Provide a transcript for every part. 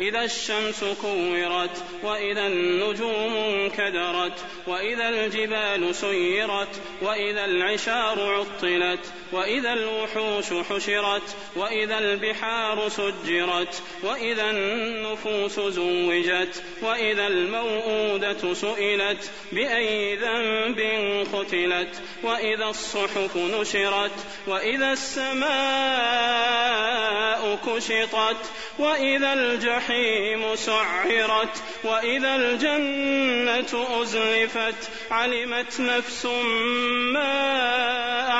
إذا الشمس كورت وإذا النجوم انكدرت وإذا الجبال سيرت وإذا العشار عطلت وإذا الوحوش حشرت وإذا البحار سجرت وإذا النفوس زوجت وإذا الموءودة سئلت بأي ذنب قتلت وإذا الصحف نشرت وإذا السماء كشطت وإذا الجحيم سعرت وإذا الجنة أزلفت علمت نفس ما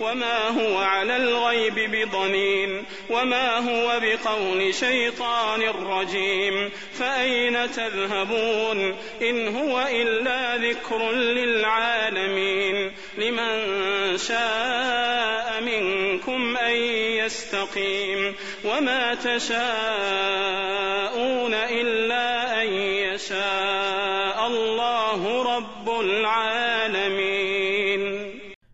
وما هو على الغيب بضنين وما هو بقول شيطان رجيم فأين تذهبون إن هو إلا ذكر للعالمين لمن شاء منكم أن يستقيم وما تشاءون إلا أن يشاء الله رب العالمين